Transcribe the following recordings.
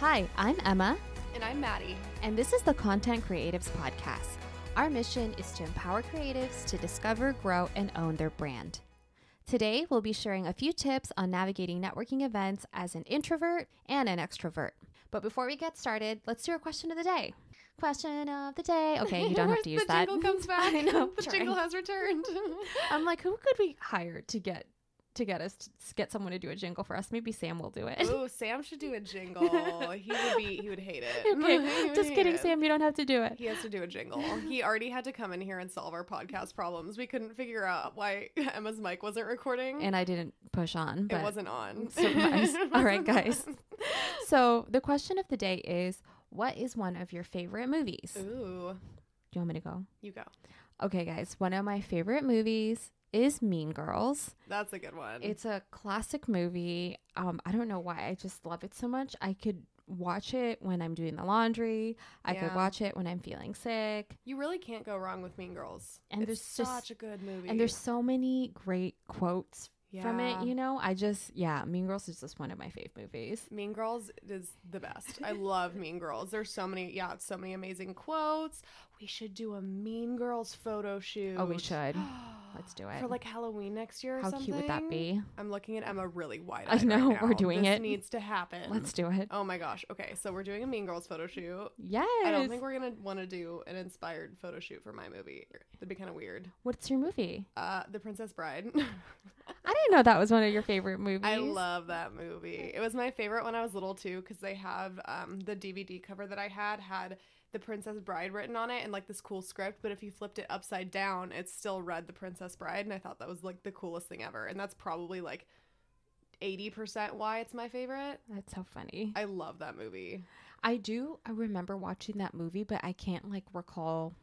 Hi, I'm Emma, And I'm Maddy. and this is the Content Creatives Podcast. Our mission is to empower creatives to discover, grow, and own their brand. Today, we'll be sharing a few tips on navigating networking events as an introvert and an extrovert. But before we get started, let's do our question of the day. Question of the day. Okay, you don't have to use the that. jingle comes back. I know. the jingle has returned. I'm like, who could we hire to get to get us to get someone to do a jingle for us? Maybe Sam will do it. Ooh, Sam should do a jingle. He would be. He would hate it. Okay, just kidding, it. Sam. You don't have to do it. He has to do a jingle. He already had to come in here and solve our podcast problems. We couldn't figure out why Emma's mic wasn't recording. And I didn't push on, but it wasn't on. Surprise. All right, guys. So the question of the day is, what is one of your favorite movies? Ooh. Do you want me to go? you go. Okay, guys. One of my favorite movies is Mean Girls. That's a good one. It's a classic movie. Um, I don't know why. I just love it so much. I could watch it when I'm doing the laundry. I could watch it when I'm feeling sick. you really can't go wrong with Mean Girls. And it's there's such just- a good movie. And there's so many great quotes from it, you know? I just, yeah, Mean Girls is just one of my fave movies. Mean Girls is the best. I love Mean Girls. There's so many, yeah, so many amazing quotes. We should do a Mean Girls photo shoot. Oh, we should. Let's do it. For like Halloween next year or How something. cute would that be? I'm looking at Emma really wide I know, right we're doing this it. needs to happen. Let's do it. Oh my gosh. Okay, so we're doing a Mean Girls photo shoot. Yes. I don't think we're gonna want to do an inspired photo shoot for my movie. That'd be kind of weird. What's your movie? Uh, The Princess Bride. I didn't know that was one of your favorite movies. I love that movie. It was my favorite when I was little too, because they have um, the DVD cover that I had had the Princess Bride written on it and like this cool script. But if you flipped it upside down, it still read the Princess Bride, and I thought that was like the coolest thing ever. And that's probably like eighty percent why it's my favorite. That's so funny. I love that movie. I do. I remember watching that movie, but I can't like recall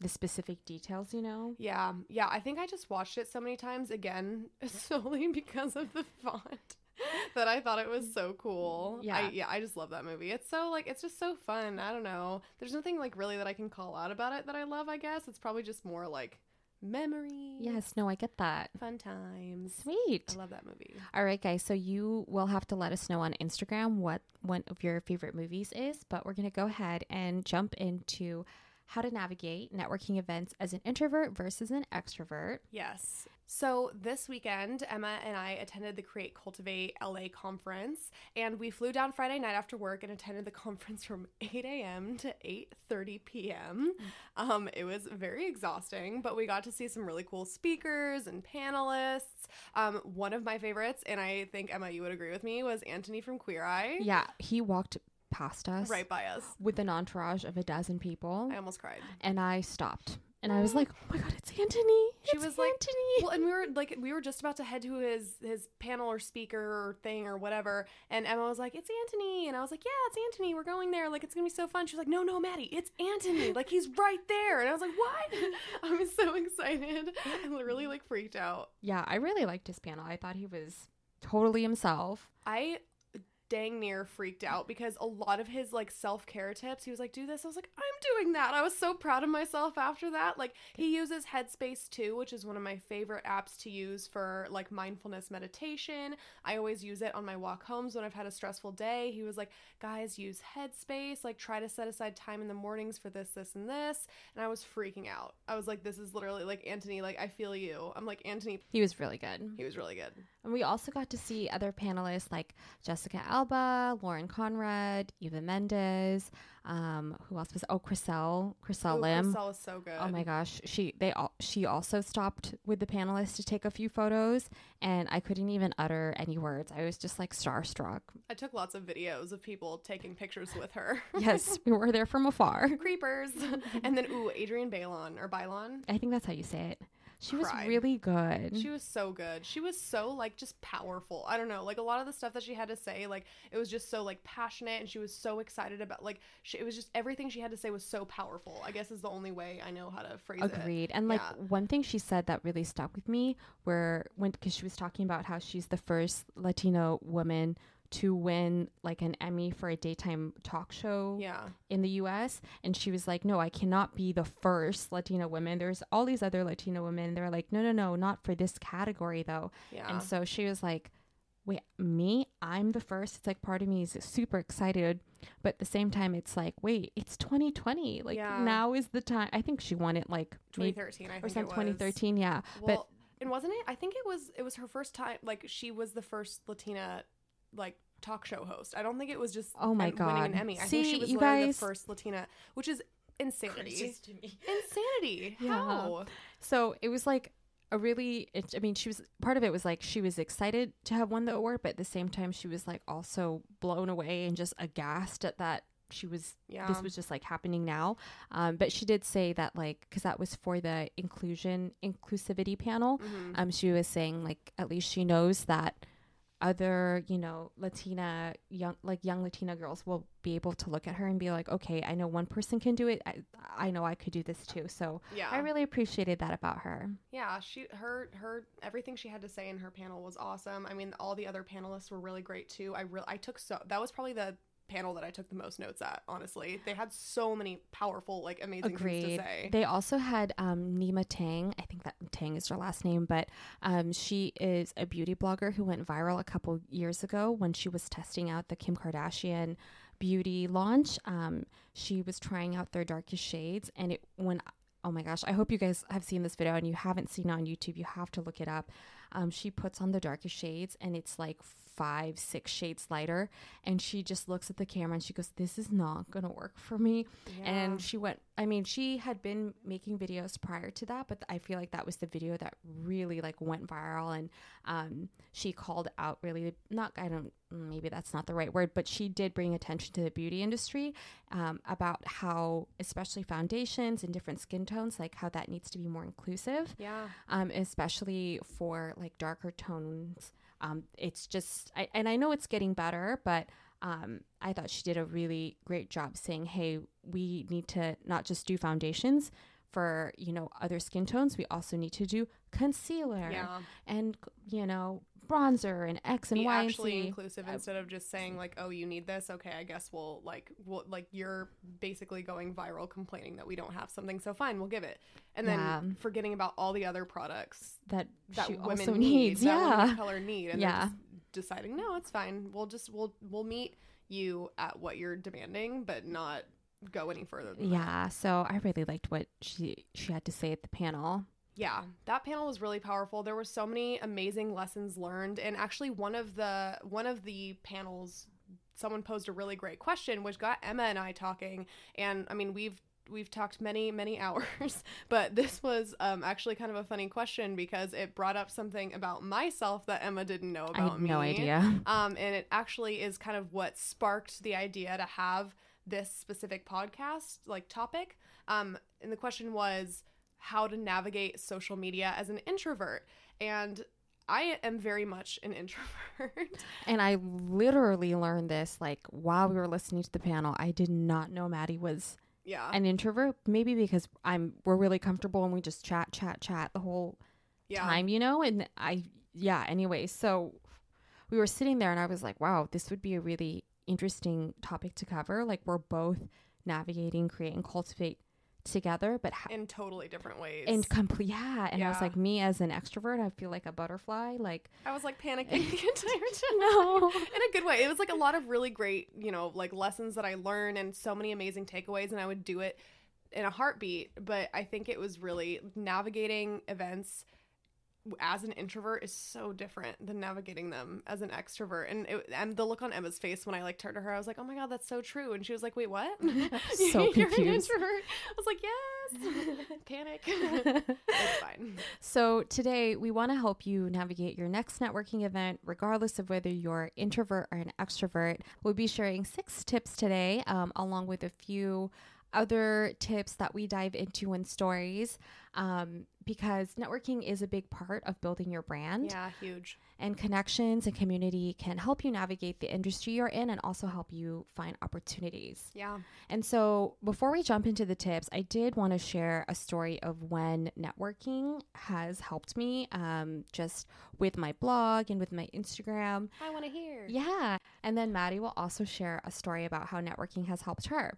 the specific details. You know. Yeah, yeah. I think I just watched it so many times again, solely because of the font. that I thought it was mm. so cool. Yeah. I, yeah, I just love that movie. It's so like it's just so fun. I don't know. There's nothing like really that I can call out about it that I love. I guess it's probably just more like memories. Yes. No, I get that. fun times. Sweet. I love that movie. All right, guys. So you will have to let us know on Instagram what one of your favorite movies is, but we're going to go ahead and jump into how to navigate networking events as an introvert versus an extrovert. Yes. So this weekend, Emma and I attended the Create Cultivate LA conference, and we flew down Friday night after work and attended the conference from 8 a.m. to 8:30 p.m. Um, it was very exhausting, but we got to see some really cool speakers and panelists. Um, one of my favorites, and I think Emma, you would agree with me, was Antoni from Queer Eye, Yeah, he walked past us right by us. with an entourage of a dozen people, I almost cried. and I stopped. And I was like, "Oh my god, it's Antoni!" She It's was like- Antoni. well, and we were like, we were just about to head to his his panel or speaker or thing or whatever, and Emma was like, "It's Antoni," and I was like, "Yeah, it's Antoni. We're going there. Like, it's gonna be so fun." She was like, "No, no, Maddy, it's Antoni. Like, he's right there." And I was like, "What?" I was so excited. I really like freaked out. yeah, I really liked his panel. I thought he was totally himself. I dang near freaked out because a lot of his like self-care tips he was like do this. I was like i'm doing that. I was so proud of myself after that. Like he uses headspace too which is one of my favorite apps to use for like mindfulness meditation. I always use it on my walk homes when i've had a stressful day. He was like guys use headspace. Like try to set aside time in the mornings for this this and this. And i was freaking out. I was like this is literally like antoni like i feel you. I'm like antoni He was really good. he was really good. And we also got to see other panelists like Jessica Alba, Lauren Conrad, Eva Mendes. Um, who else was? Oh, Chriselle, Chriselle Ooh, Lim. Chriselle was so good Oh my gosh, she they all she also stopped with the panelists to take a few photos, and I couldn't even utter any words. I was just like starstruck. I took lots of videos of people taking pictures with her. Yes, we were there from afar. Creepers. and then, ooh, Adrienne Bailon or Bylon. I think that's how you say it. She was really good. She was so good. She was so like just powerful. I don't know, like a lot of the stuff that she had to say, like it was just so like passionate, and she was so excited about like she, it was just everything she had to say was so powerful. I guess is the only way I know how to phrase it. Agreed. And like Yeah. one thing she said that really stuck with me, where when because she was talking about how she's the first Latino woman to win like an Emmy for a daytime talk show Yeah. in the US and she was like no I cannot be the first Latina woman there's all these other Latino women they're like no no no not for this category though Yeah. and so she was like wait, me? I'm the first. It's like part of me is super excited, but at the same time, it's like, wait, it's 2020. Like Yeah. now is the time. I think she won it like maybe 2013, I think or it some was. 2013. Yeah, Well, and wasn't it? I think it was. It was her first time. Like she was the first Latina, like talk show host. I don't think it was just. Oh my em- winning an God. Emmy. I think See, she was you literally guys- the first Latina, which is insanity. To me. Insanity. Yeah. How? So it was like a really, it, I mean, she was part of it was like she was excited to have won the award, but at the same time, she was like also blown away and just aghast at that she was, Yeah. this was just like happening now. Um, but she did say that, like, because that was for the inclusion, inclusivity panel. Mhm. Um, she was saying, like, at least she knows that other you know latina young like young latina girls will be able to look at her and be like okay i know one person can do it i, I know i could do this too so Yeah. i really appreciated that about her Yeah, she her her everything she had to say in her panel was awesome. I mean, all the other panelists were really great too. I really I took so that was probably the panel that I took the most notes at. Honestly, they had so many powerful, like amazing things to say. They also had um, Nyma Tang. I think that Tang is her last name, but um, she is a beauty blogger who went viral a couple years ago when she was testing out the Kim Kardashian beauty launch. Um, she was trying out their darkest shades, and it when oh my gosh, I hope you guys have seen this video and you haven't seen it on YouTube. You have to look it up. Um, she puts on the darkest shades, and it's like five, six shades lighter, and she just looks at the camera and she goes, "This is not gonna work for me." and she went i mean she had been making videos prior to that but i feel like that was the video that really like went viral. And um she called out really not i don't maybe that's not the right word but she did bring attention to the beauty industry um, about how especially foundations and different skin tones like how that needs to be more inclusive. Yeah, um, especially for like darker tones. Um, it's just, I, and I know it's getting better, but um, I thought she did a really great job saying, hey, we need to not just do foundations for, you know, other skin tones. We also need to do concealer yeah. and, you know, bronzer and X and Be Y and actually Z. inclusive instead of just saying like, "Oh, you need this." Okay, I guess we'll like, we'll like you're basically going viral complaining that we don't have something. So fine, we'll give it, and then Yeah. forgetting about all the other products that, that she women also need, women Yeah. of color need, and Yeah. deciding, no, it's fine. We'll just we'll we'll meet you at what you're demanding, but not go any further. Than that. Yeah. So I really liked what she she had to say at the panel. Yeah, that panel was really powerful. There were so many amazing lessons learned, and actually, one of the one of the panels, someone posed a really great question, which got Emma and I talking. And I mean, we've we've talked many many hours, but this was um, actually kind of a funny question because it brought up something about myself that Emma didn't know I about had me. no idea. Um, and it actually is kind of what sparked the idea to have this specific podcast like topic. Um, and the question was how to navigate social media as an introvert. And I am very much an introvert. And I literally learned this like while we were listening to the panel. I did not know Maddy was yeah. an introvert. Maybe because I'm we're really comfortable and we just chat, chat, chat the whole yeah. time, you know. And I, yeah. Anyway, so we were sitting there, and I was like, "Wow, this would be a really interesting topic to cover." Like we're both navigating, create, and cultivate together, but ha- In totally different ways. and complete, yeah. And I was like, me as an extrovert, I feel like a butterfly. Like, I was like panicking the entire time. no, in a good way. It was like a lot of really great, you know, like lessons that I learned and so many amazing takeaways, and I would do it in a heartbeat. But I think it was really navigating events as an introvert is so different than navigating them as an extrovert. And, it, and the look on Emma's face when I like turned to her, I was like, "Oh my god, that's so true." And she was like, "Wait, what?" So You're an confused. introvert. I was like, "Yes." Panic. it's fine. So, today we want to help you navigate your next networking event, regardless of whether you're introvert or an extrovert. We'll be sharing six tips today, um, along with a few other tips that we dive into in stories, um, because networking is a big part of building your brand. Yeah, huge. And connections and community can help you navigate the industry you're in and also help you find opportunities. Yeah. And so, before we jump into the tips, I did want to share a story of when networking has helped me um, just with my blog and with my Instagram. I want to hear. Yeah. And then Maddy will also share a story about how networking has helped her.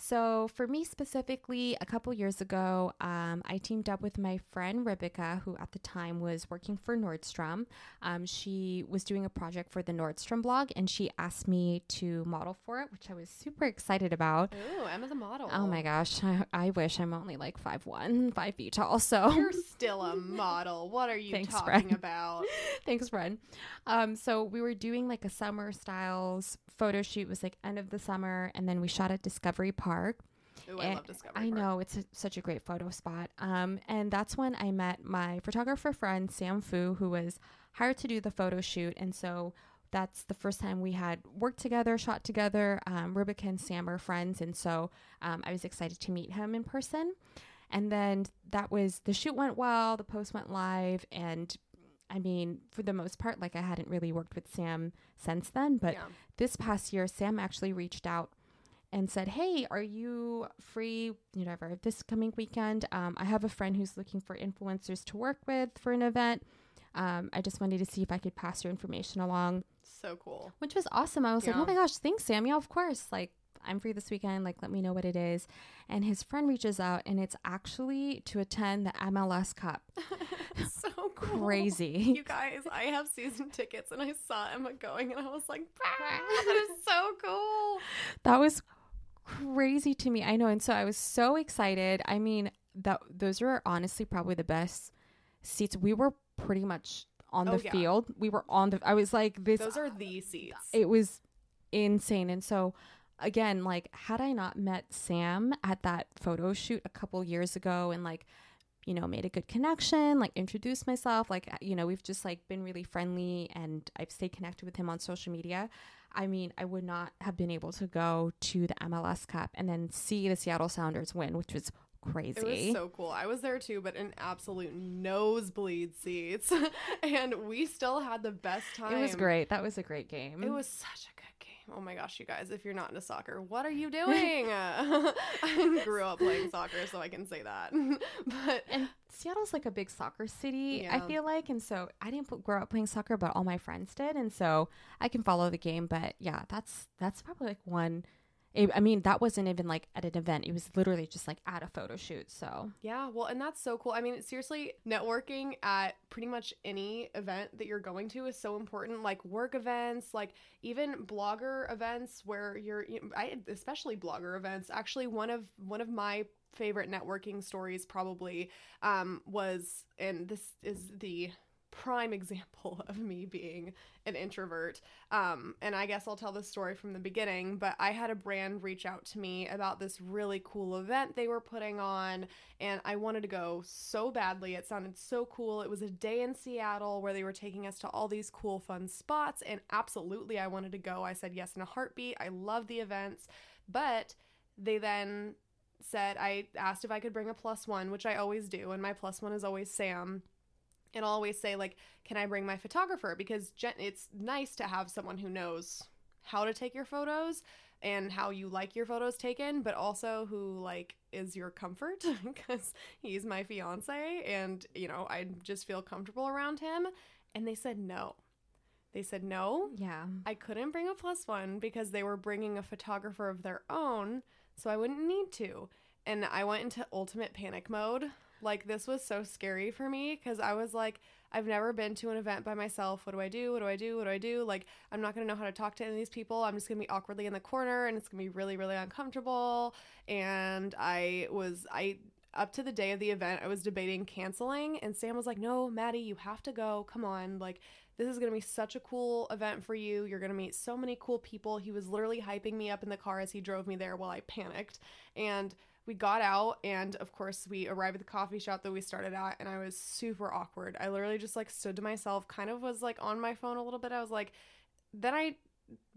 So, for me specifically, a couple years ago, um, I teamed up with my friend Rebecca, who at the time was working for Nordstrom. Um, she was doing a project for the Nordstrom blog, and she asked me to model for it, which I was super excited about. Ooh, Emma the model. Oh my gosh, I, I wish I'm only like 5'1, 5 feet tall. So, You're still a model. What are you Thanks, talking about? Thanks, friend. Um, so we were doing like a summer styles photo shoot. Was like end of the summer, and then we shot at Discovery Park. Ooh, I And love Discovery. I know it's a, such a great photo spot. Um, and that's when I met my photographer friend Sam Fu, who was hired to do the photo shoot. And so that's the first time we had worked together, shot together. Um, Rebecca and Sam are friends, and so um, I was excited to meet him in person. And then that was the shoot went well, the post went live, and I mean, for the most part, like I hadn't really worked with Sam since then, but yeah. this past year, Sam actually reached out and said, "Hey, are you free? Whatever this coming weekend? Um, I have a friend who's looking for influencers to work with for an event. Um, I just wanted to see if I could pass your information along, So cool. which was awesome. I was like, "Oh my gosh, thanks, Sam. Yeah, of course. Like, I'm free this weekend. Like, let me know what it is." And his friend reaches out, and it's actually to attend the MLS Cup. so. Crazy. You guys, I have season tickets and I saw Emma going and I was like, that is so cool. That was crazy to me. I know, and so I was so excited. I mean, that those were honestly probably the best seats. We were pretty much on Oh, the yeah. field. We were on the. I was like this. Those are the seats. it was insane, and so again, like had I not met Sam at that photo shoot a couple years ago, and like you know made a good connection like introduced myself like uh, you know we've just like been really friendly and i've stayed connected with him on social media i mean i would not have been able to go to the mls cup and then see the seattle sounders win which was crazy It was so cool. I was there too, but in absolute nosebleed seats. and we still had the best time. it was great that was a great game It was such a good game. Oh my gosh, you guys, if you're not into soccer, what are you doing? I grew up playing soccer, so I can say that. but and Seattle's like a big soccer city, I feel like. And so I didn't grow up playing soccer, but all my friends did. And so I can follow the game. But yeah, that's that's probably like one. It, I mean, that wasn't even like at an event. It was literally just like at a photo shoot. So yeah, well, and that's so cool. I mean, seriously, networking at pretty much any event that you're going to is so important. Like work events, like even blogger events where you're, you- I especially blogger events. Actually, one of one of my favorite networking stories probably um, was, and this is the prime example of me being an introvert. Um, and I guess I'll tell the story from the beginning, but I had a brand reach out to me about this really cool event they were putting on, and I wanted to go so badly. It sounded so cool. It was a day in Seattle where they were taking us to all these cool, fun spots, and absolutely I wanted to go. I said yes in a heartbeat. I love the events, but they then said I asked if I could bring a plus one, which I always do, and my plus one is always Sam. And I'll always say like, "Can I bring my photographer?" Because gen- it's nice to have someone who knows how to take your photos and how you like your photos taken, but also who like is your comfort because he's my fiance and you know, I just feel comfortable around him. And they said no. They said no. yeah, I couldn't bring a plus one because they were bringing a photographer of their own, so I wouldn't need to. And I went into ultimate panic mode. Like, this was so scary for me because I was like, I've never been to an event by myself. What do I do? What do I do? What do I do? Like, I'm not to know how to talk to any of these people. I'm just to be awkwardly in the corner and it's to be really, really uncomfortable. And I was, I, up to the day of the event, I was debating canceling. And Sam was like, No, Maddy, you have to go. Come on. Like, this is going to be such a cool event for you. You're going to meet so many cool people. He was literally hyping me up in the car as he drove me there while I panicked. And we got out and of course we arrived at the coffee shop that we started at and I was super awkward. I literally just like stood to myself, kind of was like on my phone a little bit. I was like then I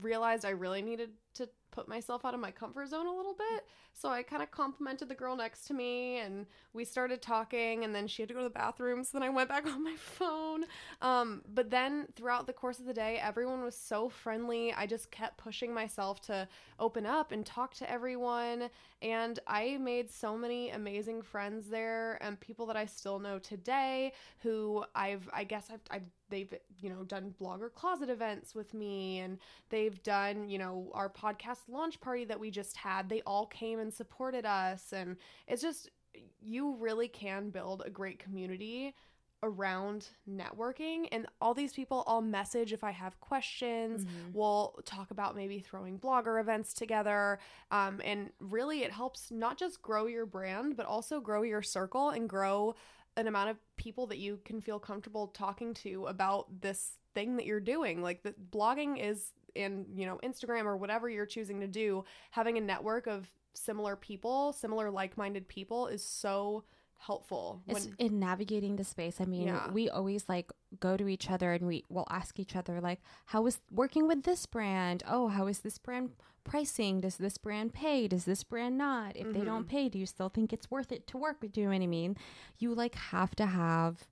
realized I really needed to put myself out of my comfort zone a little bit. So I kind of complimented the girl next to me and we started talking and then she had to go to the bathroom. So then I went back on my phone. Um, but then throughout the course of the day, everyone was so friendly. I just kept pushing myself to open up and talk to everyone. And I made so many amazing friends there and people that I still know today who I've, I guess I've, I've they've, you know, done blogger closet events with me and they've done, you know, our podcast launch party that we just had, they all came and supported us. And it's just, you really can build a great community around networking and all these people all message if i have questions Mhm. we'll talk about maybe throwing blogger events together um, and really it helps not just grow your brand but also grow your circle and grow an amount of people that you can feel comfortable talking to about this thing that you're doing like the blogging is in you know instagram or whatever you're choosing to do having a network of similar people similar like-minded people is so helpful It's in navigating the space. I mean, Yeah. we always like go to each other and we will ask each other like, "How is working with this brand? Oh, how is this brand pricing? Does this brand pay? Does this brand not? If they don't mm-hmm. pay, do you still think it's worth it to work with? Do you know what I mean? You like have to have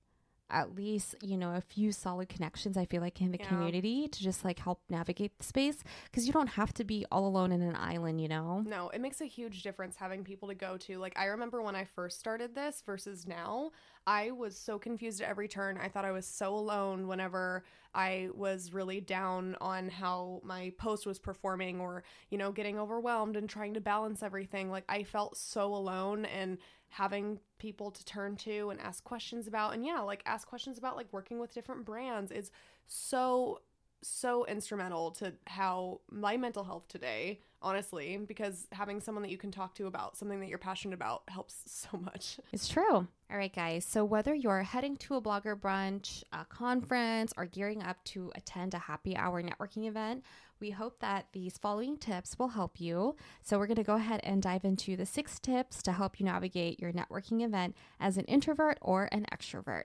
at least you know a few solid connections i feel like in the Yeah. community to just like help navigate the space because you don't have to be all alone in an island you know No, it makes a huge difference having people to go to. Like I remember when I first started this versus now, I was so confused at every turn. I thought I was so alone whenever I was really down on how my post was performing or, you know, getting overwhelmed and trying to balance everything. Like I felt so alone and having people to turn to and ask questions about and yeah, like ask questions about like working with different brands is so so instrumental to how my mental health today, honestly, because having someone that you can talk to about something that you're passionate about helps so much. It's true. All right, guys. So, whether you're heading to a blogger brunch, a conference, or gearing up to attend a happy hour networking event, we hope that these following tips will help you. So, we're going to go ahead and dive into the six tips to help you navigate your networking event as an introvert or an extrovert.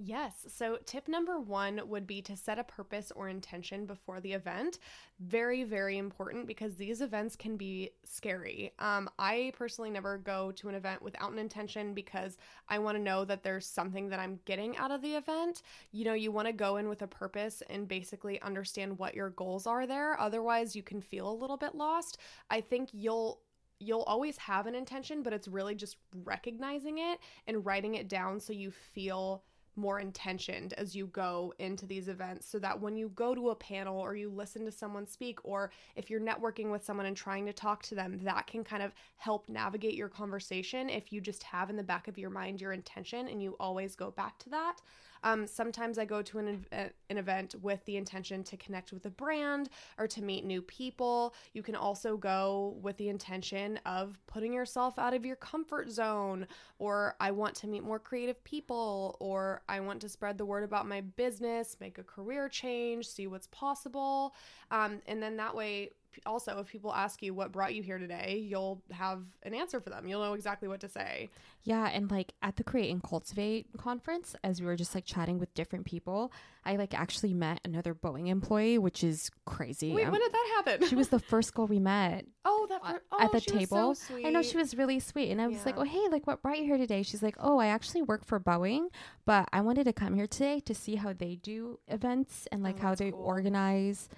Yes. So, tip number one would be to set a purpose or intention before the event. Very, very important because these events can be scary. Um, I personally never go to an event without an intention because I want to know that there's something that I'm getting out of the event. You know, you want to go in with a purpose and basically understand what your goals are there. Otherwise, you can feel a little bit lost. I think you'll you'll always have an intention, but it's really just recognizing it and writing it down so you feel more intentioned as you go into these events so that when you go to a panel or you listen to someone speak or if you're networking with someone and trying to talk to them that can kind of help navigate your conversation if you just have in the back of your mind your intention and you always go back to that um, sometimes I go to an, ev- an event with the intention to connect with a brand or to meet new people. You can also go with the intention of putting yourself out of your comfort zone, or I want to meet more creative people, or I want to spread the word about my business, make a career change, see what's possible. Um, and then that way, also, if people ask you what brought you here today, you'll have an answer for them. You'll know exactly what to say. Yeah, and like at the Create and Cultivate conference, as we were just like chatting with different people, I like actually met another Boeing employee, which is crazy. Wait, Um, when did that happen? she was the first girl we met oh that oh, at the table. so I know she was really sweet, and I was like, Yeah. "Oh, hey, like what brought you here today?" She's like, "Oh, I actually work for Boeing, but I wanted to come here today to see how they do events and like Oh, how they cool. organize."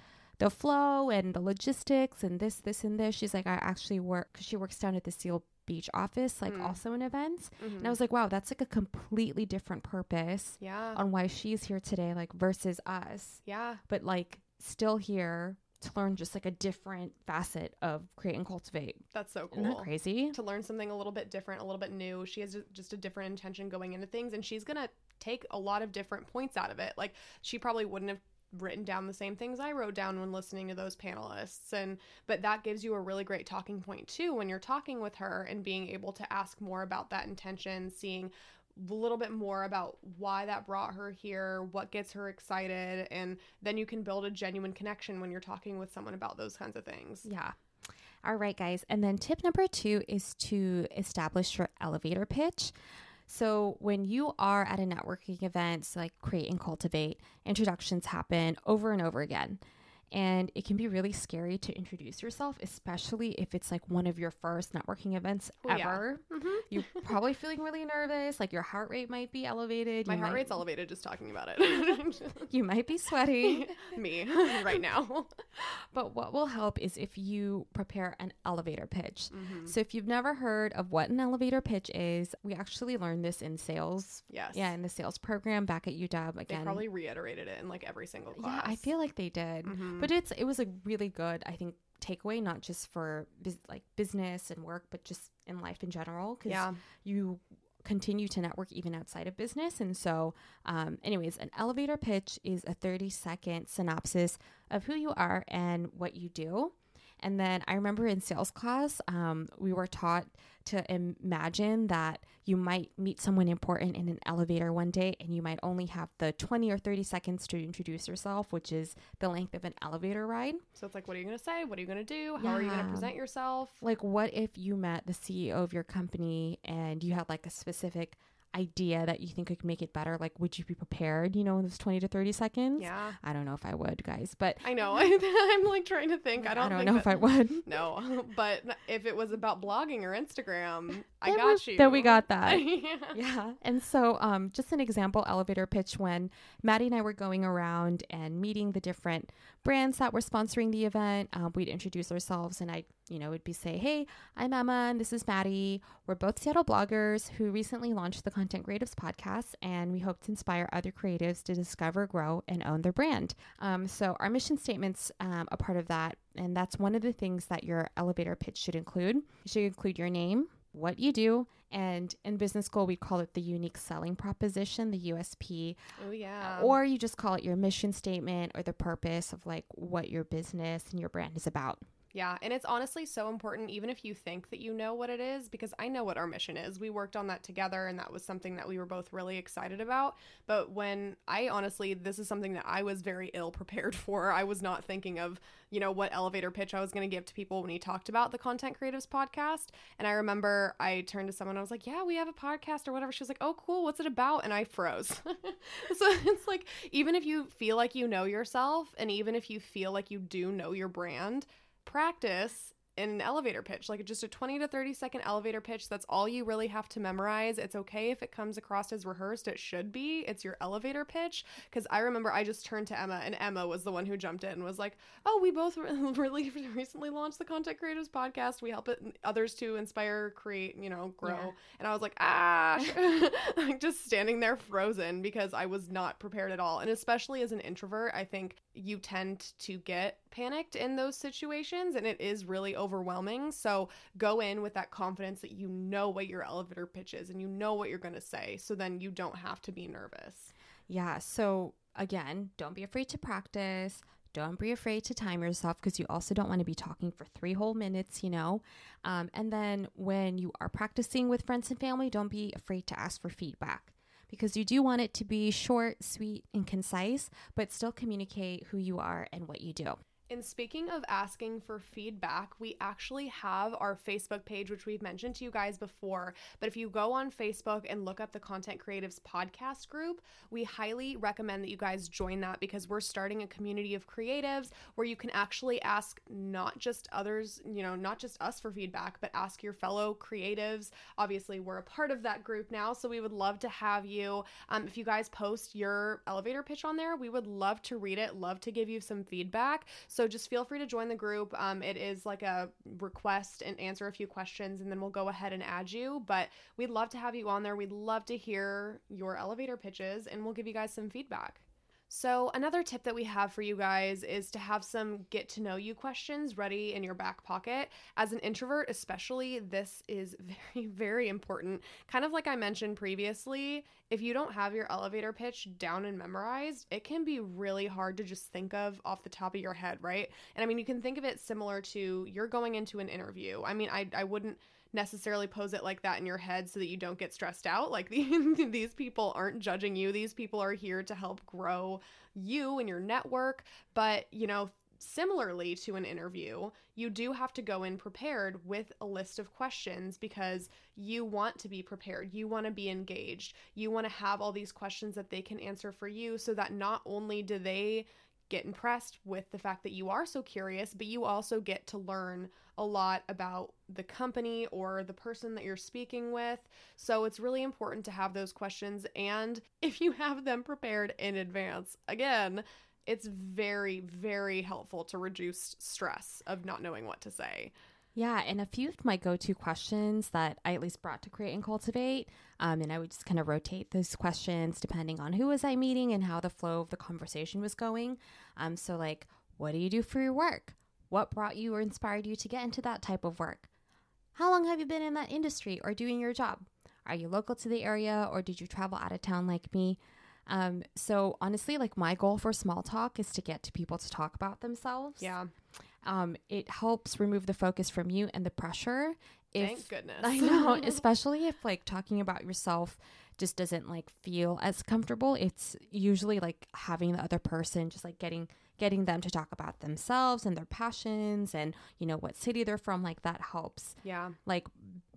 The flow and the logistics and this, this, and this. She's like, I actually work because she works down at the Seal Beach office, like Mm. also in events. And Mhm. I was like, wow, that's like a completely different purpose yeah. on why she's here today, like versus us, Yeah. but like still here to learn just like a different facet of create and cultivate. That's so Isn't cool. that crazy? To learn something a little bit different, a little bit new. She has just a different intention going into things, and she's gonna take a lot of different points out of it. Like she probably wouldn't have written down the same things I wrote down when listening to those panelists and but that gives you a really great talking point too when you're talking with her and being able to ask more about that intention seeing a little bit more about why that brought her here what gets her excited and then you can build a genuine connection when you're talking with someone about those kinds of things Yeah. All right, guys. And then tip number two is to establish your elevator pitch. So, when you are at a networking event, so like create and cultivate, introductions happen over and over again. And it can be really scary to introduce yourself, especially if it's like one of your first networking events Oh, yeah. ever. mm-hmm. You're probably feeling really nervous, like your heart rate might be elevated. my you heart might, rate's elevated just talking about it You might be sweating. me right now But what will help is if you prepare an elevator pitch. Mhm. So if you've never heard of what an elevator pitch is, we actually learned this in sales. yes Yeah, in the sales program back at UW again. they probably reiterated it in like every single class yeah, I feel like they did. Mhm. But it's it was a really good, I think, takeaway, not just for bus- like business and work, but just in life in general. Because Yeah. you continue to network even outside of business. And so, um, anyways, an elevator pitch is a 30 second synopsis of who you are and what you do. And then I remember in sales class, um, we were taught to imagine that you might meet someone important in an elevator one day and you might only have the 20 or 30 seconds to introduce yourself, which is the length of an elevator ride. So it's like, what are you going to say? What are you going to do? How are you going to present yourself? Like, what if you met the CEO of your company and you had like a specific idea that you think could make it better? Like, would you be prepared, you know, in those 20 to 30 seconds? Yeah. I don't know if I would, guys, but I know. I'm like trying to think. I don't, think know that- if I would. No, but if it was about blogging or Instagram, I got we- you. then we got that. yeah. Yeah. And so, um, just an example elevator pitch when Maddy and I were going around and meeting the different brands that were sponsoring the event, um, we'd introduce ourselves and I, you know, would be say, Hey, I'm Emma and this is Maddy. We're both Seattle bloggers who recently launched the Content Creatives podcast and we hope to inspire other creatives to discover, grow, and own their brand. Um, so, our mission statement's um, a part of that. And that's one of the things that your elevator pitch should include. You should include your name, what you do, and in business school, we call it the unique selling proposition, the USP, Oh yeah. or you just call it your mission statement or the purpose of like what your business and your brand is about. Yeah, and it's honestly so important, even if you think that you know what it is, because I know what our mission is. We worked on that together, and that was something that we were both really excited about. But when I honestly, this is something that I was very ill prepared for. I was not thinking of, you know, what elevator pitch I was going to give to people when he talked about the Content Creatives podcast. And I remember I turned to someone, I was like, Yeah, we have a podcast or whatever. She was like, Oh, cool. What's it about? And I froze. so it's like, even if you feel like you know yourself, and even if you feel like you do know your brand, practice in an elevator pitch like just a 20 to 30 second elevator pitch that's all you really have to memorize. It's okay if it comes across as rehearsed. It should be. It's your elevator pitch. Because i remember i just turned to emma and emma was the one who jumped in and was like oh we both really recently launched the content Creators podcast. We help it others to inspire create you know grow. Yeah. and i was like ah like just standing there frozen because i was not prepared at all. And especially as an introvert i think you tend to get panicked in those situations and it is really overwhelming so go in with that confidence that you know what your elevator pitch is and you know what you're going to say so then you don't have to be nervous Yeah. So again, don't be afraid to practice. Don't be afraid to time yourself because you also don't want to be talking for three whole minutes, you know? Um, and then when you are practicing with friends and family, don't be afraid to ask for feedback because you do want it to be short, sweet, and concise, but still communicate who you are and what you do. And speaking of asking for feedback, we actually have our Facebook page, which we've mentioned to you guys before. But if you go on Facebook and look up the Content Creatives podcast group, we highly recommend that you guys join that because we're starting a community of creatives where you can actually ask not just others, you know, not just us for feedback, but ask your fellow creatives. Obviously, we're a part of that group now, so we would love to have you. Um, if you guys post your elevator pitch on there, we would love to read it, love to give you some feedback. So just feel free to join the group. Um, it is like a request and answer a few questions, and then we'll go ahead and add you. But we'd love to have you on there. We'd love to hear your elevator pitches, and we'll give you guys some feedback. So, another tip that we have for you guys is to have some get to know you questions ready in your back pocket. As an introvert, especially, this is very, very important. Kind of like I mentioned previously, if you don't have your elevator pitch down and memorized, it can be really hard to just think of off the top of your head, right? And I mean, you can think of it similar to you're going into an interview. I mean, I, I wouldn't necessarily pose it like that in your head so that you don't get stressed out. Like the, these people aren't judging you. These people are here to help grow you and your network. But, you know, similarly to an interview, you do have to go in prepared with a list of questions because you want to be prepared. You want to be engaged. You want to have all these questions that they can answer for you so that not only do they get impressed with the fact that you are so curious, but you also get to learn a lot about the company or the person that you're speaking with. So it's really important to have those questions. And if you have them prepared in advance, again, it's very, very helpful to reduce stress of not knowing what to say. Yeah, and a few of my go to questions that I at least brought to Create and Cultivate, um, and I would just kind of rotate those questions depending on who was I meeting and how the flow of the conversation was going. Um, so, like, what do you do for your work? What brought you or inspired you to get into that type of work? How long have you been in that industry or doing your job? Are you local to the area or did you travel out of town like me? Um, so honestly, like my goal for small talk is to get to people to talk about themselves. Yeah. Um, it helps remove the focus from you and the pressure. If, Thank goodness. I know, especially if like talking about yourself just doesn't like feel as comfortable. It's usually like having the other person just like getting getting them to talk about themselves and their passions and you know what city they're from like that helps yeah. like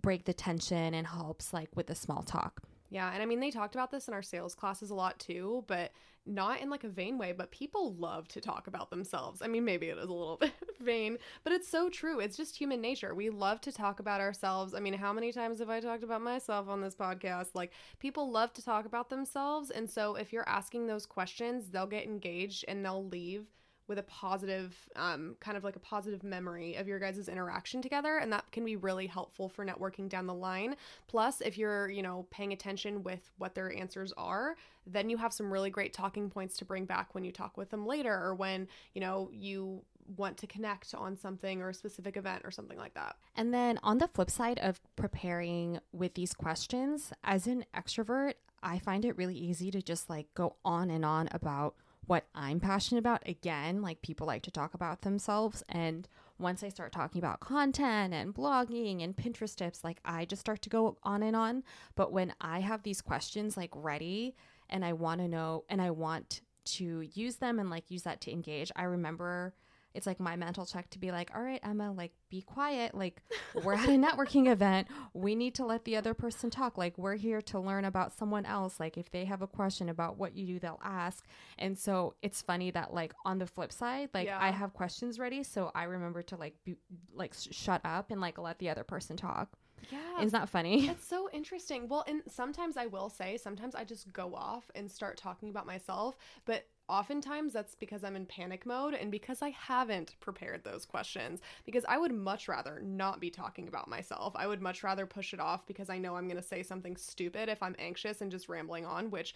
break the tension and helps like with the small talk. Yeah, and I mean they talked about this in our sales classes a lot too, but not in like a vain way, but people love to talk about themselves. I mean, maybe it is a little bit vain, but it's so true. It's just human nature. We love to talk about ourselves. I mean, how many times have I talked about myself on this podcast? Like people love to talk about themselves, and so if you're asking those questions, they'll get engaged and they'll leave with a positive um, kind of like a positive memory of your guys' interaction together and that can be really helpful for networking down the line plus if you're you know paying attention with what their answers are then you have some really great talking points to bring back when you talk with them later or when you know you want to connect on something or a specific event or something like that. And then on the flip side of preparing with these questions, as an extrovert, I find it really easy to just like go on and on about what I'm passionate about. Again, like people like to talk about themselves. And once I start talking about content and blogging and Pinterest tips, like I just start to go on and on. But when I have these questions like ready and I want to know and I want to use them and like use that to engage, I remember it's like my mental check to be like, all right, Emma, like be quiet. Like we're at a networking event. We need to let the other person talk. Like we're here to learn about someone else. Like if they have a question about what you do, they'll ask. And so it's funny that like on the flip side, like Yeah. I have questions ready. So I remember to like be like sh- shut up and like let the other person talk. Yeah. Isn't that funny? It's so interesting. Well, and sometimes I will say, sometimes I just go off and start talking about myself, but oftentimes that's because I'm in panic mode and because I haven't prepared those questions. Because I would much rather not be talking about myself. I would much rather push it off because I know I'm going to say something stupid if I'm anxious and just rambling on, which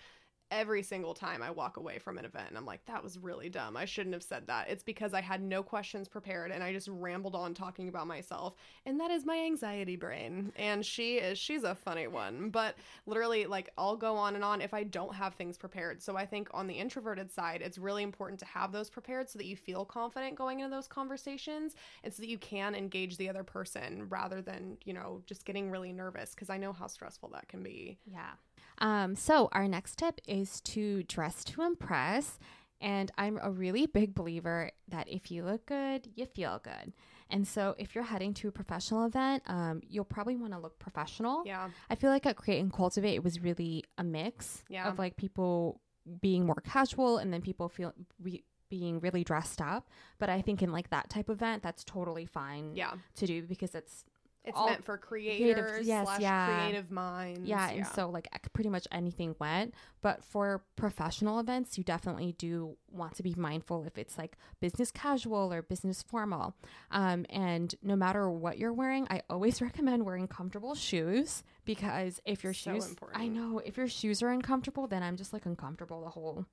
every single time I walk away from an event and I'm like, that was really dumb. I shouldn't have said that. It's because I had no questions prepared and I just rambled on talking about myself. And that is my anxiety brain. And she is, she's a funny one. But literally, like, I'll go on and on if I don't have things prepared. So I think on the introverted side, it's really important to have those prepared so that you feel confident going into those conversations and so that you can engage the other person rather than, you know, just getting really nervous because I know how stressful that can be. Yeah. Um, so our next tip is to dress to impress. And I'm a really big believer that if you look good, you feel good. And so if you're heading to a professional event, um, you'll probably want to look professional. Yeah. I feel like at Create and Cultivate, it was really a mix Yeah. of like people being more casual and then people feel re- being really dressed up. But I think in like that type of event, that's totally fine Yeah. to do because it's It's all meant for creators yes, slash yeah. creative minds. Yeah, and so like pretty much anything went. But for professional events, you definitely do want to be mindful if it's like business casual or business formal. Um, and no matter what you're wearing, I always recommend wearing comfortable shoes because if your So shoes, I know if your shoes are uncomfortable, then I'm just like uncomfortable the whole.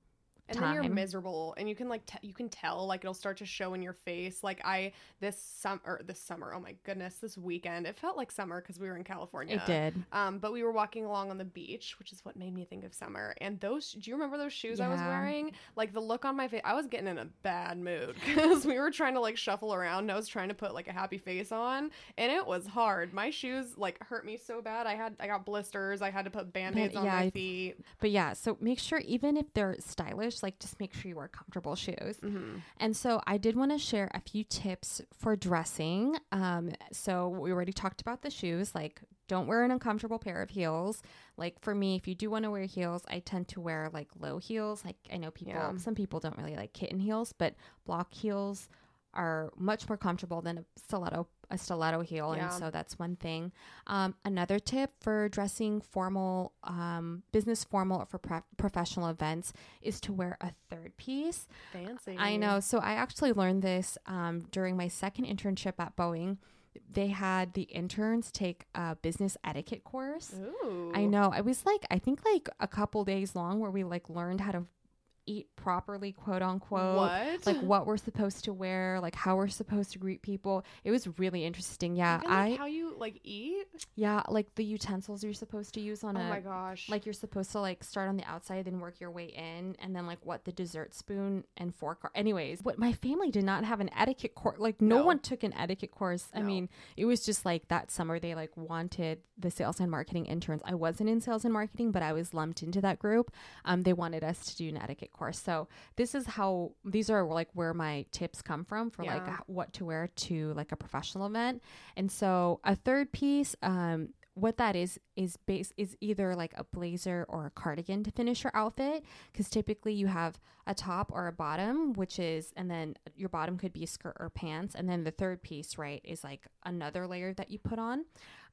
And then you're miserable and you can like t- you can tell like it'll start to show in your face. Like i this summer this summer oh my goodness this weekend it felt like summer because we were in california. It did. um but we were walking along on the beach which is what made me think of summer. And those do you remember those shoes i was wearing? Like the look on my face i was getting in a bad mood because we were trying to like shuffle around and i was trying to put like a happy face on and it was hard. My shoes like hurt me so bad. I had i got blisters. I had to put band-aids on yeah, my feet. But yeah, so make sure even if they're stylish, like just make sure you wear comfortable shoes. mm-hmm. And so I did want to share a few tips for dressing. Um, so we already talked about the shoes, like don't wear an uncomfortable pair of heels. Like for me, if you do want to wear heels, I tend to wear like low heels. Like I know people, Yeah. some people don't really like kitten heels, but block heels are much more comfortable than a stiletto a stiletto heel Yeah. and so that's one thing um, another tip for dressing formal um, business formal or for pro- professional events is to wear a third piece fancy I know. So I actually learned this um, during my second internship at Boeing. They had the interns take a business etiquette course. Ooh. I know. It was like I think like a couple days long where we like learned how to eat properly, quote unquote. What? Like what we're supposed to wear, like how we're supposed to greet people. It was really interesting. Yeah, Even, like, I how you like eat? yeah, like the utensils you're supposed to use on Oh a my gosh. like you're supposed to like start on the outside then work your way in and then like what the dessert spoon and fork are anyways what my family did not have an etiquette course like no, No. one took an etiquette course i mean it was just like that summer they like wanted the sales and marketing interns i wasn't in sales and marketing but i was lumped into that group um they wanted us to do an etiquette course. So this is how these are like where my tips come from for like Yeah. h- what to wear to like a professional event. And so a third piece um what that is is base is either like a blazer or a cardigan to finish your outfit because typically you have a top or a bottom which is and then your bottom could be a skirt or pants. And then the third piece right is like another layer that you put on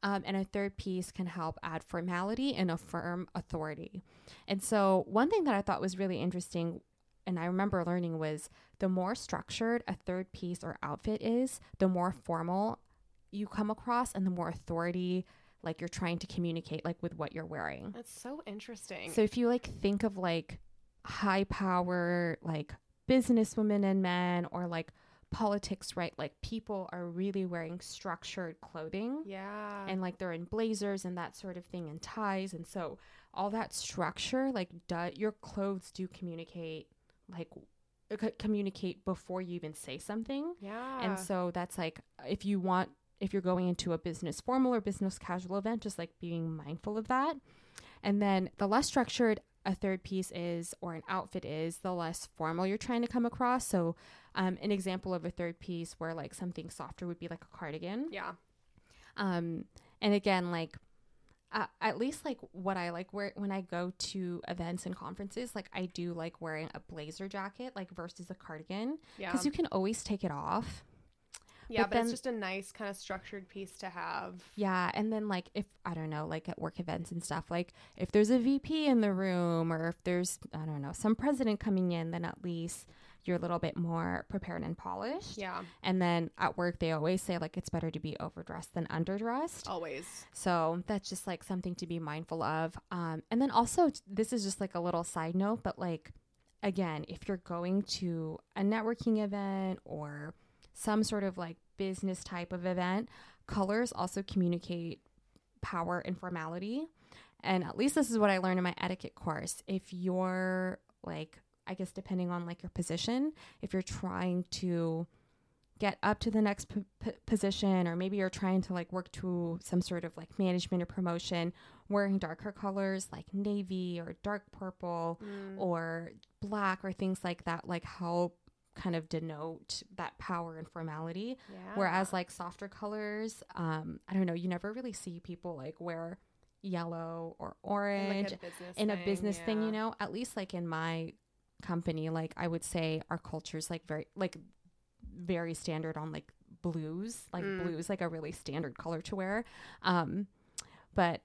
um, and a third piece can help add formality and affirm authority and so one thing that i thought was really interesting and I remember learning was the more structured a third piece or outfit is, the more formal you come across and the more authority like you're trying to communicate like with what you're wearing. That's so interesting. So if you like think of like high power like businesswomen and men or like politics, right? Like people are really wearing structured clothing yeah. and like they're in blazers and that sort of thing and ties and so all that structure like do, your clothes do communicate like uh, c- communicate before you even say something yeah. and so that's like if you want if you're going into a business formal or business casual event just like being mindful of that and then the less structured a third piece is or an outfit is the less formal you're trying to come across so um, an example of a third piece where like something softer would be like a cardigan yeah. um and again like uh, at least like what i like wear when i go to events and conferences like i do like wearing a blazer jacket like versus a cardigan Yeah. because you can always take it off yeah, but but, it's just a nice kind of structured piece to have. yeah and then like if i don't know like at work events and stuff like if there's a vp in the room or if there's i don't know some president coming in then at least you're a little bit more prepared and polished Yeah. and then at work they always say like it's better to be overdressed than underdressed Always. So that's just like something to be mindful of. Um, and then also, this is just like a little side note, but like, again, if you're going to a networking event or some sort of like business type of event, colors also communicate power and formality. And at least this is what I learned in my etiquette course. If you're like, I guess depending on like your position, if you're trying to get up to the next p- p- position or maybe you're trying to like work to some sort of like management or promotion wearing darker colors like navy or dark purple Mm. or black or things like that like help kind of denote that power and formality Yeah. whereas like softer colors um i don't know you never really see people like wear yellow or orange like a in a thing, business thing, yeah. you know, at least like in my company, like I would say our culture's like very like very standard on like blues, like Mm. blues, like a really standard color to wear. Um, but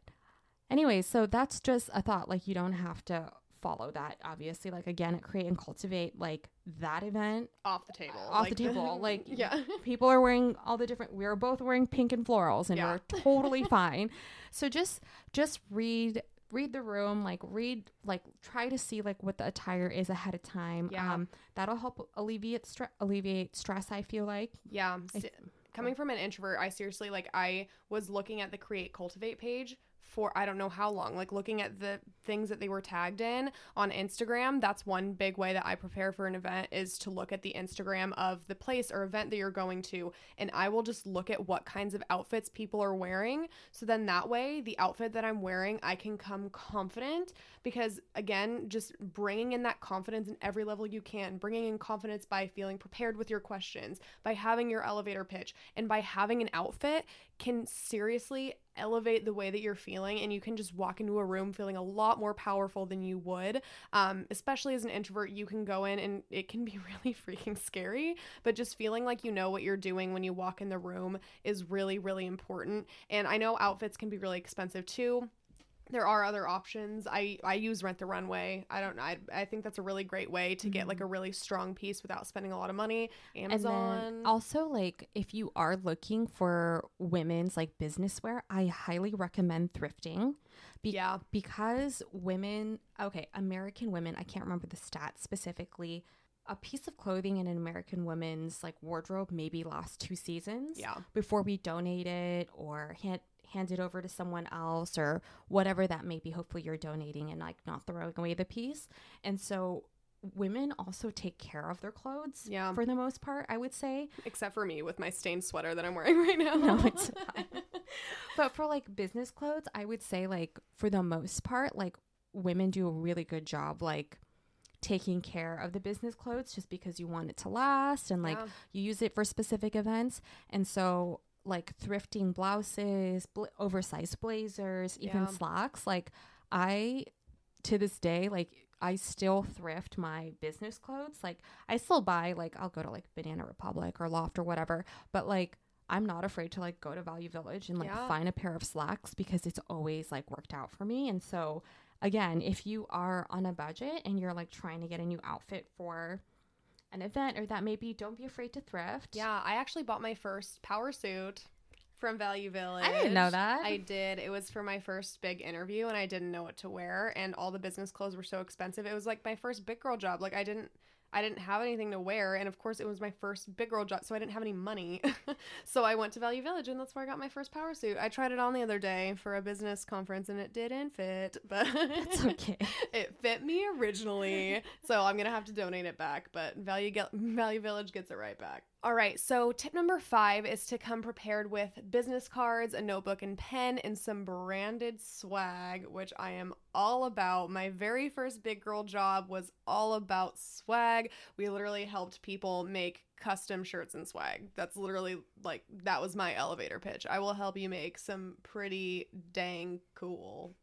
anyway, so that's just a thought. Like you don't have to follow that obviously like again at create and cultivate like that event off the table. Off the table, like, yeah. people are wearing all the different we're both wearing pink and florals and Yeah. we're totally fine so just just read read the room like read like try to see like what the attire is ahead of time Yeah. um that'll help alleviate stress alleviate stress i feel like Yeah. I- coming from an introvert, I seriously like I was looking at the create cultivate page for I don't know how long, like looking at the things that they were tagged in on Instagram. That's one big way that I prepare for an event is to look at the Instagram of the place or event that you're going to and I will just look at what kinds of outfits people are wearing. So then that way, the outfit that I'm wearing, I can come confident because again, just bringing in that confidence in every level you can, bringing in confidence by feeling prepared with your questions, by having your elevator pitch, and by having an outfit can seriously elevate the way that you're feeling and you can just walk into a room feeling a lot more powerful than you would. Um, especially as an introvert you can go in and it can be really freaking scary but just feeling like you know what you're doing when you walk in the room is really really important. And i know outfits can be really expensive too there are other options. I I use Rent the Runway. I don't know. I, I think that's a really great way to get like a mm-hmm. really strong piece without spending a lot of money. Amazon. Also, like, if you are looking for women's like business wear, I highly recommend thrifting. Be- Yeah. Because women, okay, American women, I can't remember the stats specifically. A piece of clothing in an American woman's like wardrobe maybe lasts two seasons yeah. before we donate it or hand hand it over to someone else or whatever that may be. Hopefully, you're donating and like not throwing away the piece. And so, women also take care of their clothes Yeah. for the most part. I would say. Except for me with my stained sweater that I'm wearing right now. No, it's fine. but for like business clothes, I would say like for the most part, like women do a really good job like taking care of the business clothes just because you want it to last and like Yeah. you use it for specific events. And so like thrifting blouses, bl- oversized blazers, even Yeah. slacks, like I to this day like I still thrift my business clothes. Like I still buy like I'll go to like Banana Republic or Loft or whatever, but like I'm not afraid to like go to Value Village and like Yeah. find a pair of slacks because it's always like worked out for me. And so again, if you are on a budget and you're like trying to get a new outfit for an event or that maybe don't be afraid to thrift. Yeah, I actually bought my first power suit from Value Village. I didn't know that. I did. It was for my first big interview and I didn't know what to wear and all the business clothes were so expensive. It was like my first big girl job. Like I didn't I didn't have anything to wear and of course it was my first big girl job so I didn't have any money. so I went to Value Village and that's where I got my first power suit. I tried it on the other day for a business conference and it didn't fit, but It's okay. it fit me originally, so I'm gonna have to donate it back. But Value Gel- Value Village gets it right back. All right, so tip number five is to come prepared with business cards, a notebook and pen, and some branded swag, which I am all about. My very first big girl job was all about swag. We literally helped people make custom shirts and swag. That's literally like that was my elevator pitch. I will help you make some pretty dang cool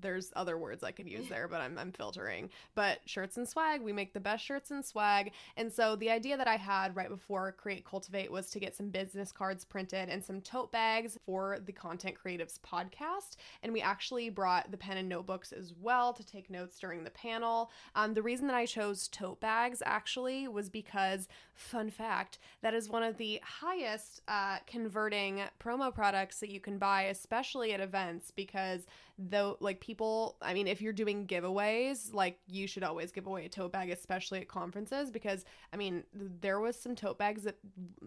there's other words I could use there, but I'm, I'm filtering. But shirts and swag, we make the best shirts and swag. And so the idea that I had right before Create Cultivate was to get some business cards printed and some tote bags for the Content Creatives podcast. And we actually brought the pen and notebooks as well to take notes during the panel. Um, the reason that I chose tote bags actually was because, fun fact, that is one of the highest uh, converting promo products that you can buy, especially at events, because though like people i mean if you're doing giveaways like you should always give away a tote bag especially at conferences because i mean there was some tote bags that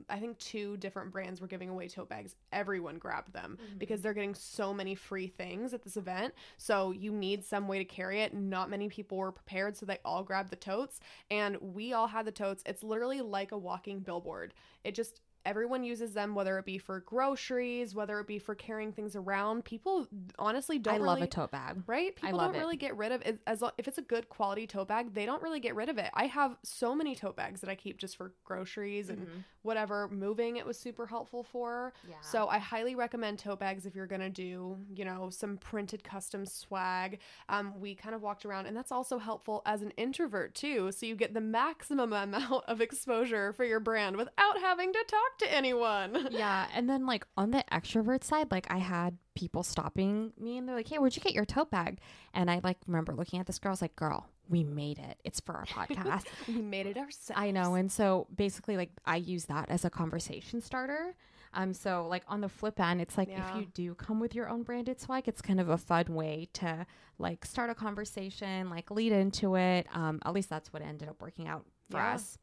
i think two different brands were giving away tote bags. Everyone grabbed them mm-hmm. because they're getting so many free things at this event. So you need some way to carry it. Not many people were prepared so they all grabbed the totes. And we all had the totes. It's literally like a walking billboard. It just everyone uses them whether it be for groceries whether it be for carrying things around. People honestly don't I love a tote bag. right? People love don't it. really get rid of it. As if it's a good quality tote bag they don't really get rid of it. I have so many tote bags that i keep just for groceries and whatever. Moving it was super helpful for. Yeah. so i highly recommend tote bags if you're gonna do you know some printed custom swag. Um, we kind of walked around and that's also helpful as an introvert too. So you get the maximum amount of exposure for your brand without having to talk to anyone yeah, and then like on the extrovert side, like I had people stopping me and they're like, "Hey, where'd you get your tote bag?" And I like remember looking at this girl, I was like, "Girl, we made it. It's for our podcast." we made it ourselves I know, and so basically, like I use that as a conversation starter. Um, so like on the flip end, it's like Yeah. if you do come with your own branded swag, it's kind of a fun way to like start a conversation, like lead into it. Um, at least that's what ended up working out for Yeah. us.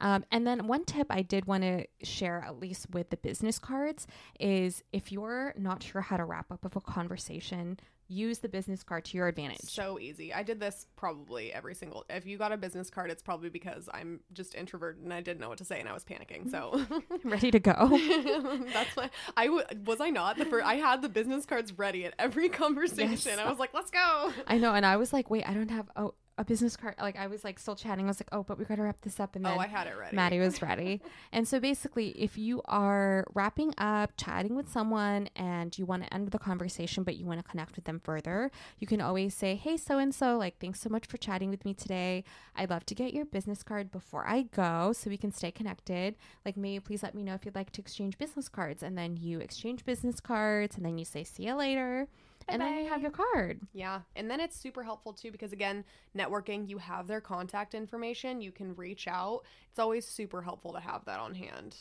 Um, and then one tip I did want to share, at least with the business cards, is if you're not sure how to wrap up of a conversation, use the business card to your advantage. so easy. I did this probably every single. If you got a business card, it's probably because I'm just introverted and I didn't know what to say and I was panicking. So Ready to go. that's why I w- was I not the first. I had the business cards ready at every conversation. Yes. I was like, let's go. I know, and I was like, wait, I don't have oh, a business card. Like I was like still chatting. I was like, oh, but we got to wrap this up. And oh, then Oh, I had it ready. Maddy was ready. and so basically, if you are wrapping up, chatting with someone, and you want to end the conversation, but you want to connect with them further, you can always say, hey, so and so, like, thanks so much for chatting with me today. I'd love to get your business card before I go so we can stay connected. Like, may you please let me know if you'd like to exchange business cards. And then you exchange business cards, and then you say, see you later. And then you have your card. Yeah. And then it's super helpful too because, again, networking, you have their contact information, you can reach out. It's always super helpful to have that on hand.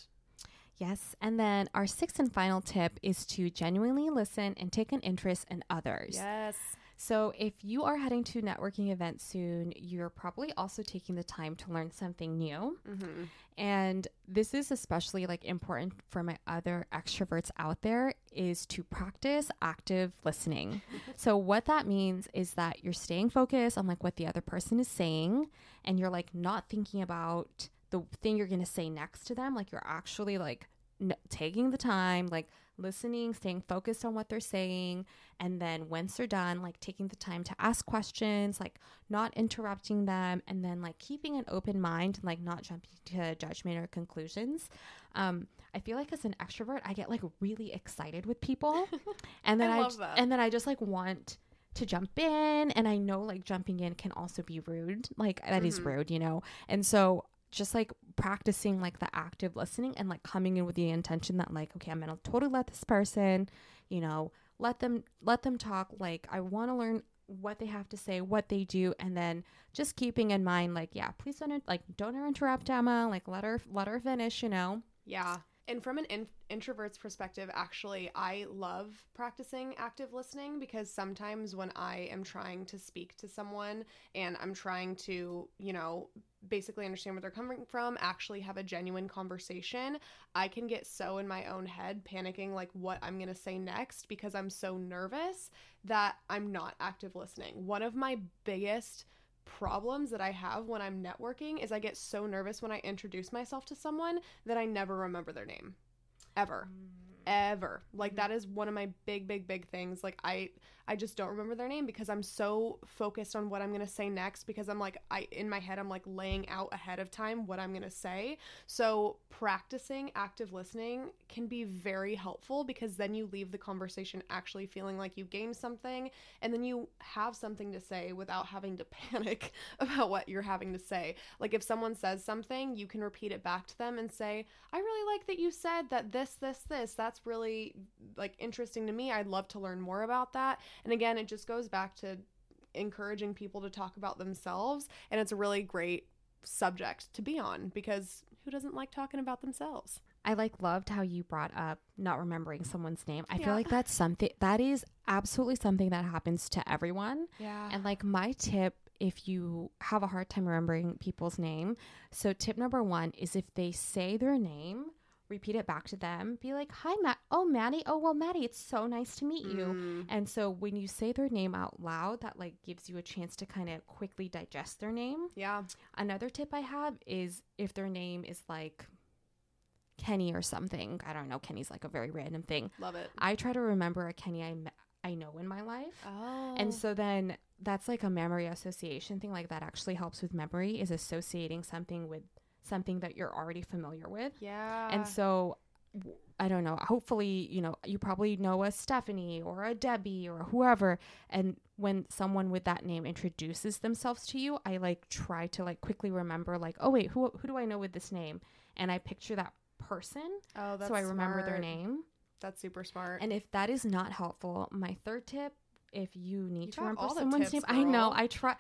Yes. And then our sixth and final tip is to genuinely listen and take an interest in others. Yes. So, if you are heading to networking events soon, you're probably also taking the time to learn something new. Mm-hmm. And this is especially like important for my other extroverts out there is to practice active listening. so what that means is that you're staying focused on like what the other person is saying and you're like not thinking about the thing you're going to say next to them like you're actually like n- taking the time like listening staying focused on what they're saying and then once they're done like taking the time to ask questions like not interrupting them and then like keeping an open mind and like not jumping to judgment or conclusions um i feel like as an extrovert i get like really excited with people and then I i, love that. and then i just like want to jump in and i know like jumping in can also be rude like that is Mhm. rude you know and so just like practicing like the active listening and like coming in with the intention that like okay i'm gonna totally let this person you know let them let them talk like i want to learn what they have to say what they do and then just keeping in mind like yeah please don't like don't interrupt emma like let her let her finish you know Yeah. And from an in- introvert's perspective, actually, I love practicing active listening because sometimes when I am trying to speak to someone and I'm trying to, you know, basically understand where they're coming from, actually have a genuine conversation, I can get so in my own head, panicking like what I'm going to say next because I'm so nervous that I'm not active listening. One of my biggest problems that I have when I'm networking is I get so nervous when I introduce myself to someone that I never remember their name. Ever. Mm. Ever. Like mm-hmm. that is one of my big big big things. Like I I just don't remember their name because I'm so focused on what I'm going to say next because I'm like I in my head I'm like laying out ahead of time what I'm going to say. So practicing active listening can be very helpful because then you leave the conversation actually feeling like you gained something and then you have something to say without having to panic about what you're having to say. Like if someone says something, you can repeat it back to them and say, "I really like that you said that this this this. That's really like interesting to me. I'd love to learn more about that." And again, it just goes back to encouraging people to talk about themselves and it's a really great subject to be on because who doesn't like talking about themselves? I like loved how you brought up not remembering someone's name. I Yeah. feel like that's something that is absolutely something that happens to everyone. Yeah. And like my tip if you have a hard time remembering people's name, so tip number 1 is if they say their name, repeat it back to them. Be like, "Hi Matt. Oh, Maddy. Oh, well, Maddy, it's so nice to meet you." Mm, And so when you say their name out loud, that like gives you a chance to kind of quickly digest their name. yeah. Another tip I have is if their name is like Kenny or something. I don't know. Kenny's like a very random thing. Love it. I try to remember a Kenny I me- I know in my life. Oh. And so then that's like a memory association thing. Like that actually helps with memory is associating something with something that you're already familiar with. yeah. And so I don't know. Hopefully, you know, you probably know a Stephanie or a Debbie or whoever. And when someone with that name introduces themselves to you, I like try to like quickly remember, like, oh wait, who who do I know with this name? And I picture that person, oh, that's so I remember their name. That's super smart. And if that is not helpful, my third tip, if you need You to remember someone's tips, name, I know. I try,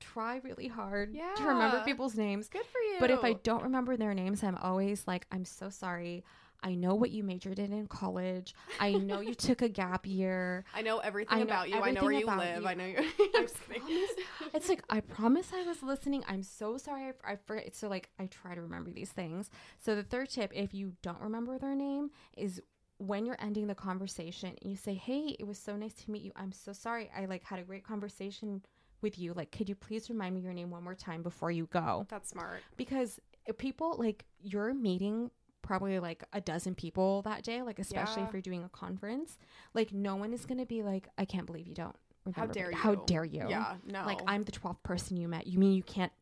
try really hard to remember people's names. good for you. But if I don't remember their names, I'm always like, I'm so sorry. I know what you majored in in college. I know you took a gap year. I know everything I know about you. I know where you everything live. you. I know you. I I'm just kidding. promise. It's like I promise I was listening. I'm so sorry. I, I forget. So like I try to remember these things. So the third tip, if you don't remember their name, is when you're ending the conversation, you say, "Hey, it was so nice to meet you. I'm so sorry. I like had a great conversation with you. Like, could you please remind me your name one more time before you go?" That's smart. because people like you're meeting probably like a dozen people that day like especially Yeah. if you're doing a conference like no one is going to be like i can't believe you don't remember How me. dare you? how dare you Yeah. No. like i'm the 12th person you met you mean you can't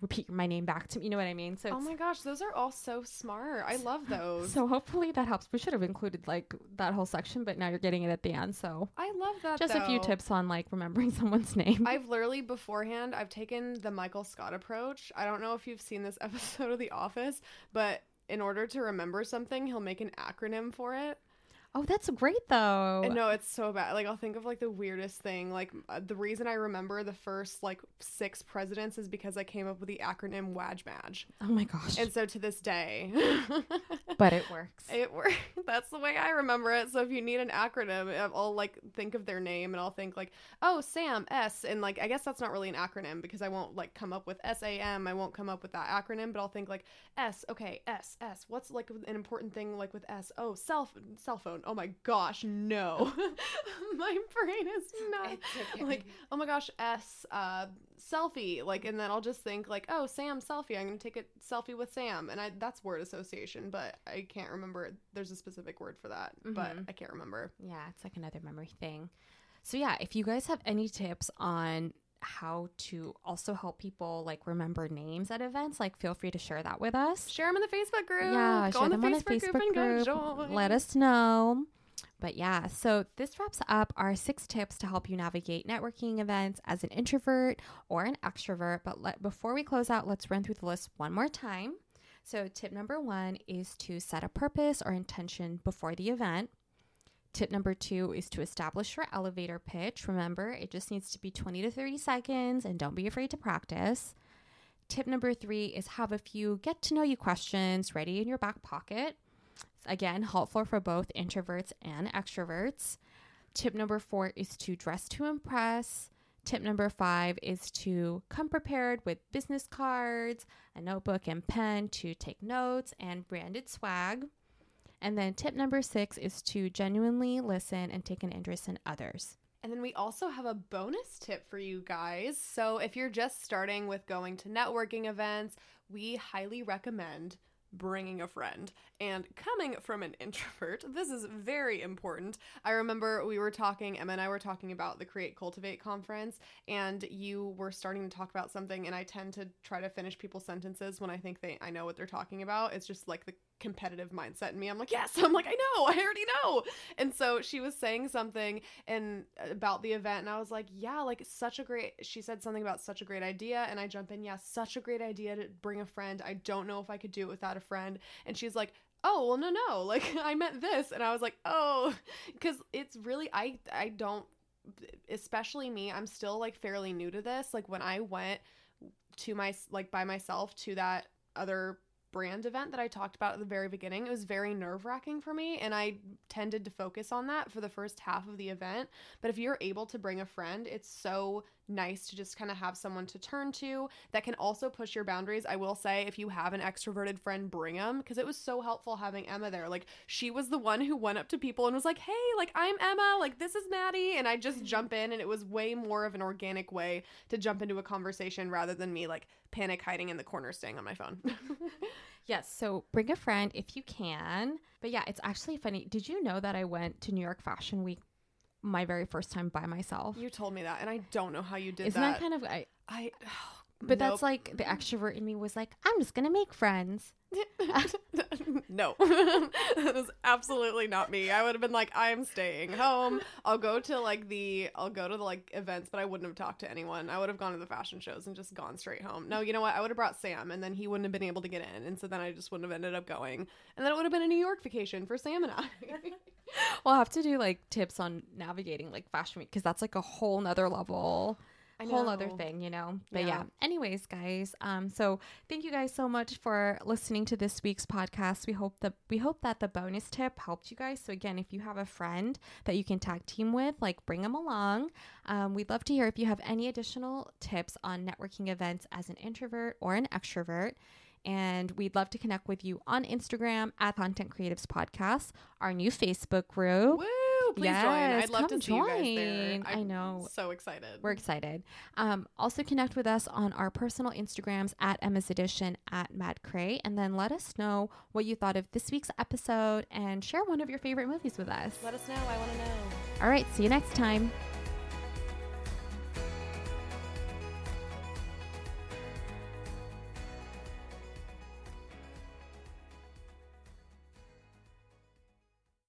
repeat my name back to me you know what i mean so Oh my gosh, those are all so smart. I love those. so hopefully that helps we should have included like that whole section but now you're getting it at the end so I love that. just a few tips on like remembering someone's name I've literally beforehand I've taken the Michael Scott approach. I don't know if you've seen this episode of The Office, but in order to remember something, he'll make an acronym for it. Oh, that's great though. And no, it's so bad. Like I'll think of like the weirdest thing. Like uh, the reason I remember the first like six presidents is because I came up with the acronym WAJ Madge. Oh my gosh. And so to this day, but it works. It works. That's the way I remember it. So if you need an acronym, I'll like think of their name and I'll think like, oh, Sam S. And like I guess that's not really an acronym because I won't like come up with S A M. I won't come up with that acronym, but I'll think like S. Okay, S S. What's like an important thing like with S? Oh, cell cell phone oh my gosh, no. my brain is not okay. like, oh my gosh, S uh selfie. Like and then I'll just think like, oh, Sam selfie. I'm gonna take a selfie with Sam. And I that's word association, but I can't remember there's a specific word for that. Mm-hmm. But I can't remember. Yeah, it's like another memory thing. So yeah, if you guys have any tips on how to also help people like remember names at events, like feel free to share that with us. Share them in the Facebook group. Yeah, go share on them the on the Facebook group. group. Let us know. But yeah, so this wraps up our six tips to help you navigate networking events as an introvert or an extrovert. But let, before we close out, let's run through the list one more time. So, tip number one is to set a purpose or intention before the event. Tip number two is to establish your elevator pitch. Remember, it just needs to be 20 to 30 seconds and don't be afraid to practice. Tip number three is have a few get to know you questions ready in your back pocket. Again, helpful for both introverts and extroverts. Tip number four is to dress to impress. Tip number five is to come prepared with business cards, a notebook and pen to take notes, and branded swag. And then tip number six is to genuinely listen and take an interest in others. And then we also have a bonus tip for you guys. So if you're just starting with going to networking events, we highly recommend bringing a friend. And coming from an introvert, this is very important. I remember we were talking, Emma and I were talking about the Create Cultivate conference, and you were starting to talk about something, and I tend to try to finish people's sentences when I think they I know what they're talking about. It's just like the competitive mindset in me. I'm like, yes. I'm like, I know. I already know. And so she was saying something and about the event, and I was like, yeah, like such a great. She said something about such a great idea, and I jump in, yeah, such a great idea to bring a friend. I don't know if I could do it without a friend. And she's like, oh well no no like i meant this and i was like oh because it's really i i don't especially me i'm still like fairly new to this like when i went to my like by myself to that other brand event that I talked about at the very beginning, it was very nerve wracking for me. And I tended to focus on that for the first half of the event. But if you're able to bring a friend, it's so nice to just kind of have someone to turn to that can also push your boundaries. I will say, if you have an extroverted friend, bring them because it was so helpful having Emma there. Like, she was the one who went up to people and was like, hey, like, I'm Emma, like, this is Maddy. And I just mm-hmm. jump in, and it was way more of an organic way to jump into a conversation rather than me, like, panic hiding in the corner staying on my phone. yes, so bring a friend if you can. But yeah, it's actually funny. Did you know that I went to New York Fashion Week my very first time by myself. You told me that, and I don't know how you did Isn't that. that kind of I? I. Oh, but nope. that's like the extrovert in me was like, I'm just gonna make friends. no, that was absolutely not me. I would have been like, I'm staying home. I'll go to like the, I'll go to the like events, but I wouldn't have talked to anyone. I would have gone to the fashion shows and just gone straight home. No, you know what? I would have brought Sam, and then he wouldn't have been able to get in, and so then I just wouldn't have ended up going, and then it would have been a New York vacation for Sam and I. we'll have to do like tips on navigating like fashion week because that's like a whole nother level whole other thing, you know. But yeah. yeah. Anyways, guys, um, so thank you guys so much for listening to this week's podcast. We hope that we hope that the bonus tip helped you guys. So again, if you have a friend that you can tag team with, like bring them along. Um, we'd love to hear if you have any additional tips on networking events as an introvert or an extrovert. And we'd love to connect with you on Instagram at Content Creatives Podcast, our new Facebook group. Woo! Please yes, join. I'd love to see join. you guys there. I'm i know. So excited. We're excited. Um, also connect with us on our personal Instagrams at Emma's Edition at Mad Cray, and then let us know what you thought of this week's episode and share one of your favorite movies with us. Let us know. I want to know. All right. See you next time.